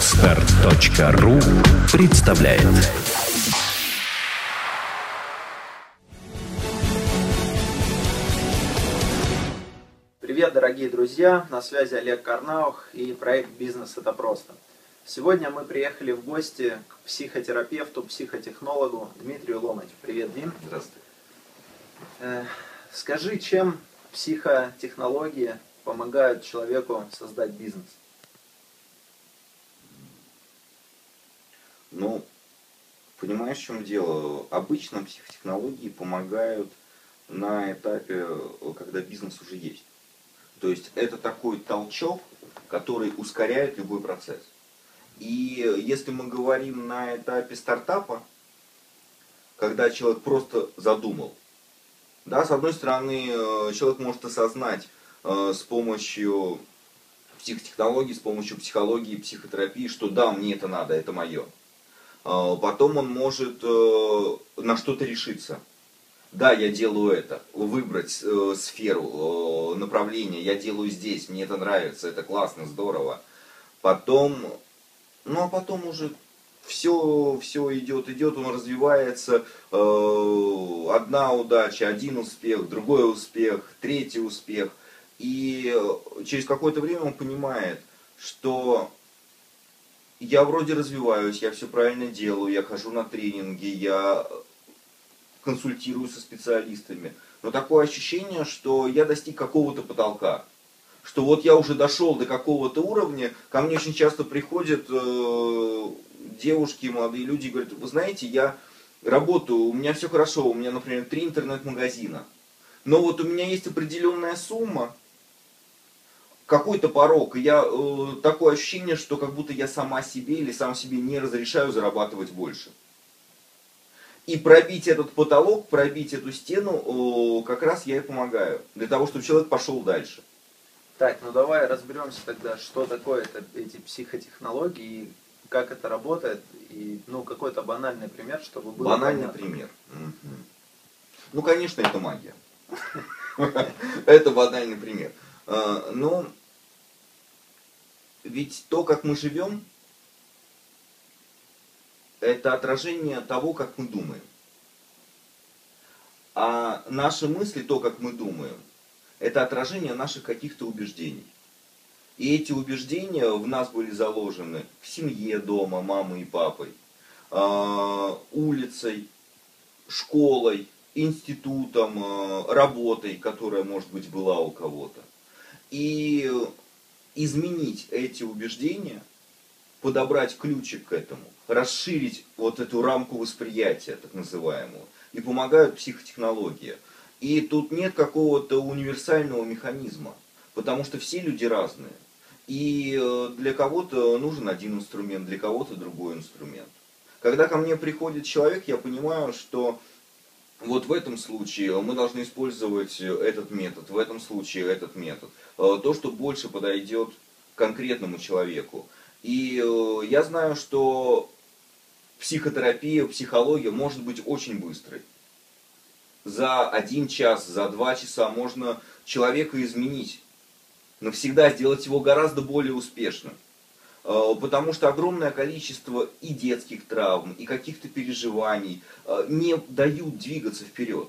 Отстар.ру представляет Привет, дорогие друзья! На связи Олег Карнаух и проект «Бизнес – это просто». Сегодня мы приехали в гости к психотерапевту, психотехнологу Дмитрию Ломать. Привет, Дим. Здравствуй. Э, Скажи, чем психотехнологии помогают человеку создать бизнес? Ну, понимаешь, в чем дело? Обычно психотехнологии помогают на этапе, когда бизнес уже есть. То есть это такой толчок, который ускоряет любой процесс. И если мы говорим на этапе стартапа, когда человек просто задумал, да, с одной стороны, э, человек может осознать э, с помощью психотехнологий, с помощью психологии, психотерапии, что да, мне это надо, это мое. Э, потом он может э, на что-то решиться. Да, я делаю это, выбрать э, сферу, э, направление, я делаю здесь, мне это нравится, это классно, здорово. Потом, ну а потом уже все, все идет, идет, он развивается, одна удача, один успех, другой успех, третий успех. И через какое-то время он понимает, что я вроде развиваюсь, я все правильно делаю, я хожу на тренинги, я консультирую со специалистами. Но такое ощущение, что я достиг какого-то потолка. Что вот я уже дошел до какого-то уровня, ко мне очень часто приходят э, девушки, молодые люди, говорят, вы знаете, я работаю, у меня все хорошо, у меня, например, три интернет-магазина. Но вот у меня есть определенная сумма, какой-то порог, и я э, такое ощущение, что как будто я сама себе или сам себе не разрешаю зарабатывать больше. И пробить этот потолок, пробить эту стену, э, как раз я и помогаю, для того, чтобы человек пошел дальше. Так, ну давай разберемся тогда, что такое это, эти психотехнологии, как это работает, и ну какой-то банальный пример, чтобы было Банальный понятно. пример. Мгм. Ну, конечно, это магия. Это банальный пример. А, Но ведь то, как мы живем, это отражение того, как мы думаем. А наши мысли, то, как мы думаем, это отражение наших каких-то убеждений. И эти убеждения в нас были заложены в семье дома, мамой и папой, а, улицей, школой, институтом, а, работой, которая, может быть, была у кого-то. И изменить эти убеждения, подобрать ключик к этому, расширить вот эту рамку восприятия, так называемую, и помогают психотехнологии. И тут нет какого-то универсального механизма, потому что все люди разные. И э, для кого-то нужен один инструмент, для кого-то другой инструмент. Когда ко мне приходит человек, я понимаю, что вот в этом случае мы должны использовать этот метод, в этом случае этот метод. Э, То, что больше подойдет конкретному человеку. И э, я знаю, что психотерапия, психология может быть очень быстрой. За один час, за два часа можно человека изменить. Навсегда сделать его гораздо более успешным. Э, Потому что огромное количество и детских травм, и каких-то переживаний э, не дают двигаться вперед.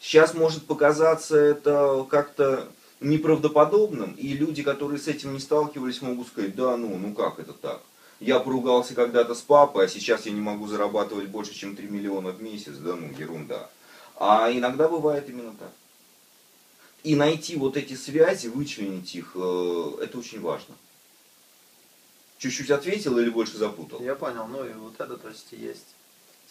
Сейчас может показаться это как-то неправдоподобным, и люди, которые с этим не сталкивались, могут сказать, да ну, ну как это так? Я поругался когда-то с папой, а сейчас я не могу зарабатывать больше, чем 3 миллиона в месяц, да ну, ерунда. А иногда бывает именно так. И найти вот эти связи, вычленить их, э, это очень важно. Чуть-чуть ответил или больше запутал? Я понял, ну и вот это, то есть, и есть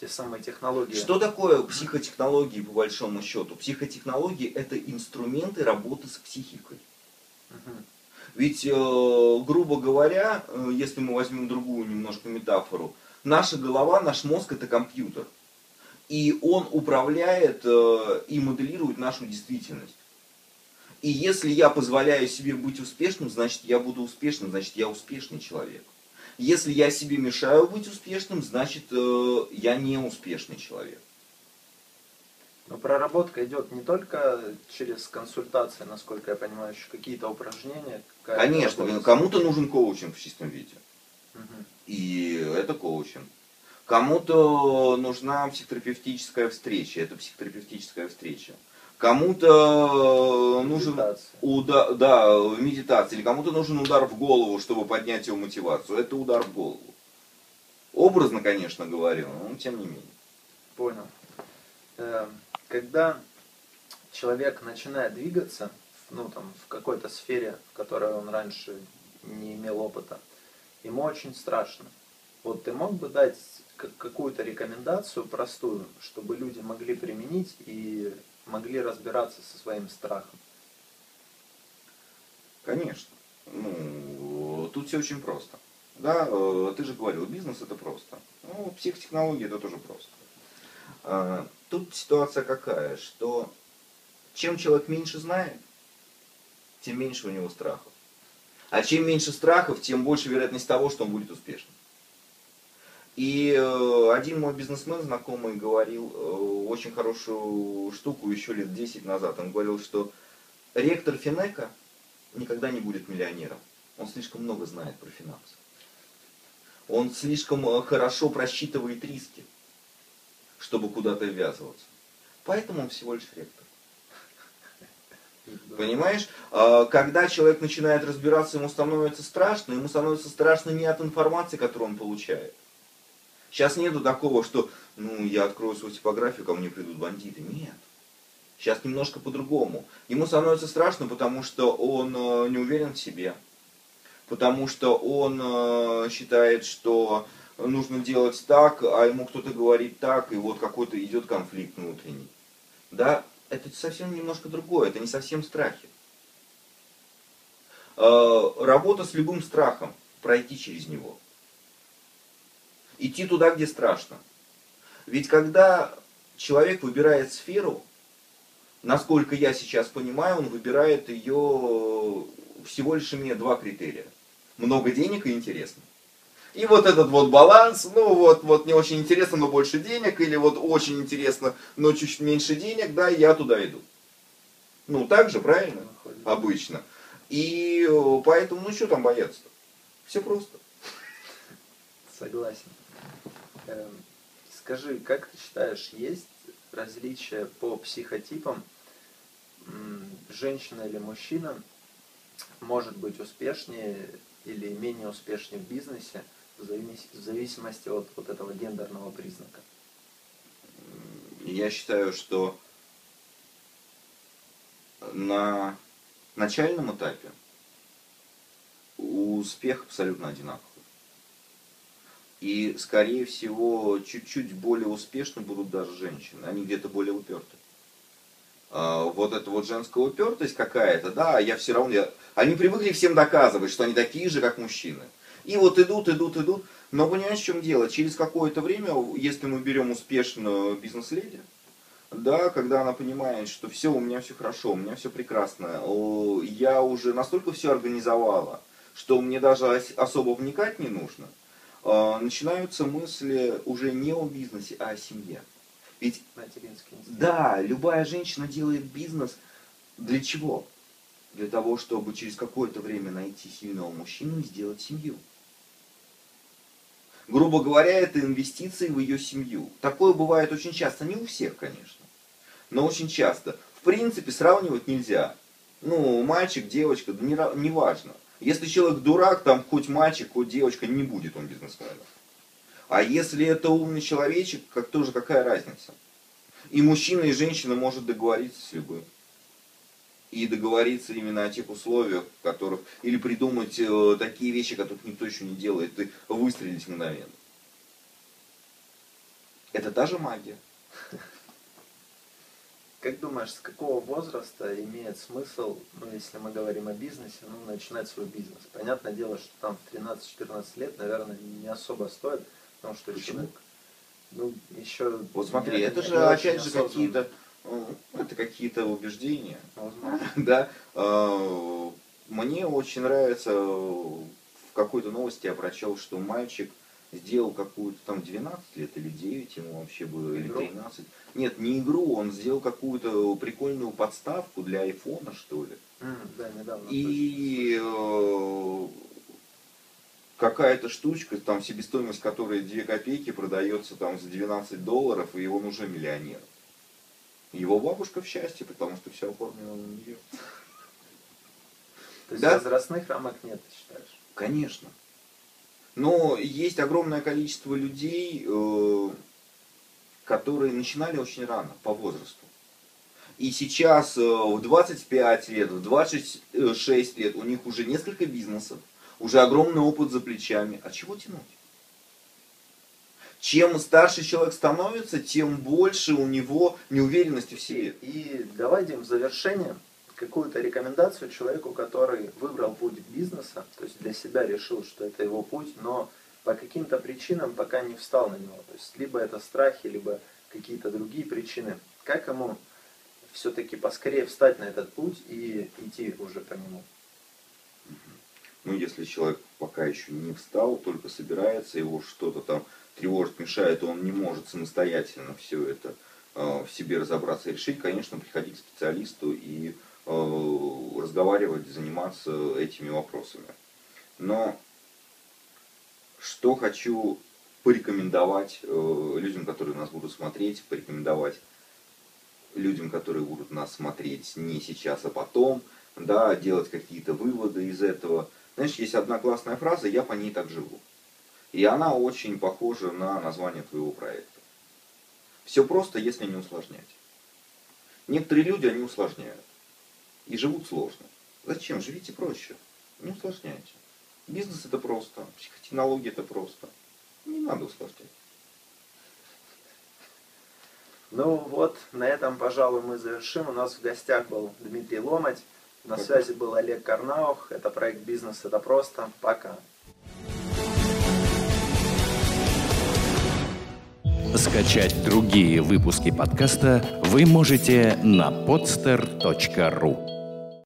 те самые технологии. Что такое психотехнологии по большому счету? Психотехнологии это инструменты работы с психикой. Мгм. Ведь, э, грубо говоря, э, если мы возьмем другую немножко метафору, наша голова, наш мозг это компьютер. И он управляет э, и моделирует нашу действительность. И если я позволяю себе быть успешным, значит я буду успешным, значит я успешный человек. Если я себе мешаю быть успешным, значит э, я не успешный человек. Но проработка идет не только через консультации, насколько я понимаю, еще какие-то упражнения. Конечно, кому-то нужен коучинг в чистом виде. И это коучинг. Кому-то нужна психотерапевтическая встреча, это психотерапевтическая встреча. Кому-то нужен Медитация. уда- да, медитация, или кому-то нужен удар в голову, чтобы поднять его мотивацию. Это удар в голову. Образно, конечно, говорю, но тем не менее. Понял. Э, Когда человек начинает двигаться, ну там, в какой-то сфере, в которой он раньше не имел опыта, ему очень страшно. Вот ты мог бы дать какую-то рекомендацию простую, чтобы люди могли применить и могли разбираться со своим страхом? Конечно. Ну, тут все очень просто. Да, э, ты же говорил, бизнес это просто. Ну, психотехнологии это тоже просто. А, Тут ситуация какая, что чем человек меньше знает, тем меньше у него страхов. А чем меньше страхов, тем больше вероятность того, что он будет успешным. И э, один мой бизнесмен знакомый говорил э, очень хорошую штуку еще лет 10 назад. Он говорил, что ректор Финека никогда не будет миллионером. Он слишком много знает про финансы. Он слишком э, хорошо просчитывает риски, чтобы куда-то ввязываться. Поэтому он всего лишь ректор. Понимаешь? А, Когда человек начинает разбираться, ему становится страшно, ему становится страшно не от информации, которую он получает. Сейчас нету такого, что, ну, я открою свою типографию, ко мне придут бандиты. Нет. Сейчас немножко по-другому. Ему становится страшно, потому что он э, не уверен в себе. Потому что он э, считает, что нужно делать так, а ему кто-то говорит так, и вот какой-то идет конфликт внутренний. Да, это совсем немножко другое, это не совсем страхи. Э, Работа с любым страхом, пройти через него. Идти туда, где страшно. Ведь когда человек выбирает сферу, насколько я сейчас понимаю, он выбирает ее всего лишь имея два критерия. Много денег и интересно. И вот этот вот баланс, ну вот, вот не очень интересно, но больше денег, или вот очень интересно, но чуть меньше денег, да, я туда иду. Ну, так же, правильно? Обычно. И э, поэтому, ну что там бояться-то? Все просто. Согласен. Эм, Скажи, как ты считаешь, есть различия по психотипам? Женщина или мужчина может быть успешнее или менее успешнее в бизнесе в завис- в зависимости от вот этого гендерного признака? Я считаю, что на начальном этапе успех абсолютно одинаковый. И, скорее всего, чуть-чуть более успешны будут даже женщины. Они где-то более уперты. А, вот эта вот женская упертость какая-то, да, я все равно... я- Они привыкли всем доказывать, что они такие же, как мужчины. И вот идут, идут, идут. Но понимаешь, в чем дело? Через какое-то время, если мы берем успешную бизнес-леди, да, когда она понимает, что все, у меня все хорошо, у меня все прекрасно, я уже настолько все организовала, что мне даже ос- особо вникать не нужно, начинаются мысли уже не о бизнесе, а о семье. Ведь да, любая женщина делает бизнес для чего? Для того, чтобы через какое-то время найти сильного мужчину и сделать семью. Грубо говоря, это инвестиции в ее семью. Такое бывает очень часто, не у всех, конечно, но очень часто. В принципе, сравнивать нельзя. Ну, мальчик, девочка, да не, не важно. Если человек дурак, там хоть мальчик, хоть девочка, не будет он бизнесменом. А если это умный человечек, как тоже какая разница? И мужчина, и женщина может договориться с любым. И договориться именно о тех условиях, которых... Или придумать э, такие вещи, которых никто еще не делает, и выстрелить мгновенно. Это та же магия. Как думаешь, с какого возраста имеет смысл, ну, если мы говорим о бизнесе, ну, начинать свой бизнес? Понятное дело, что там в 13-14 лет, наверное, не особо стоит, потому что Почему? человек, ну, еще... Вот смотри, это же опять же какие-то... ну, Это какие-то убеждения. Возможно. Да. э, Мне очень нравится, э, в какой-то новости я прочел, что мальчик сделал какую-то там 12 лет или 9 ему вообще было, или Игру? 13. Нет, не игру, он сделал какую-то прикольную подставку для айфона, что ли. М, Да, недавно. И э, какая-то штучка, там себестоимость которой 2 копейки продается там за 12 долларов, и он уже миллионер. Его бабушка в счастье, потому что все оформлено на нее. То есть Да. возрастных рамок нет, ты считаешь? Конечно. Но есть огромное количество людей, э, которые начинали очень рано, по возрасту. И сейчас э, в 25 лет, в 26 лет у них уже несколько бизнесов, уже огромный опыт за плечами. А чего тянуть? Чем старше человек становится, тем больше у него неуверенности в себе. И давай, Дим, в завершение какую-то рекомендацию человеку, который выбрал путь бизнеса, то есть для себя решил, что это его путь, но по каким-то причинам пока не встал на него. То есть либо это страхи, либо какие-то другие причины. Как ему все-таки поскорее встать на этот путь и идти уже по нему? Ну, если человек пока еще не встал, только собирается, его что-то там тревожит, мешает, он не может самостоятельно все это э, в себе разобраться и решить, конечно, приходить к специалисту и разговаривать, заниматься этими вопросами. Но что хочу порекомендовать э, людям, которые нас будут смотреть, порекомендовать людям, которые будут нас смотреть не сейчас, а потом, да, делать какие-то выводы из этого. Знаешь, есть одна классная фраза, я по ней так живу. И она очень похожа на название твоего проекта. Все просто, если не усложнять. Некоторые люди, они усложняют. И живут сложно. Зачем? Живите проще. Не усложняйте. Бизнес это просто. Психотехнология это просто. Не надо усложнять. Ну вот, на этом, пожалуй, мы завершим. У нас в гостях был Дмитрий Ломать. На Пока. связи был Олег Карнаух. Это проект «Бизнес – это просто». Пока. Скачать другие выпуски подкаста вы можете на podster.ru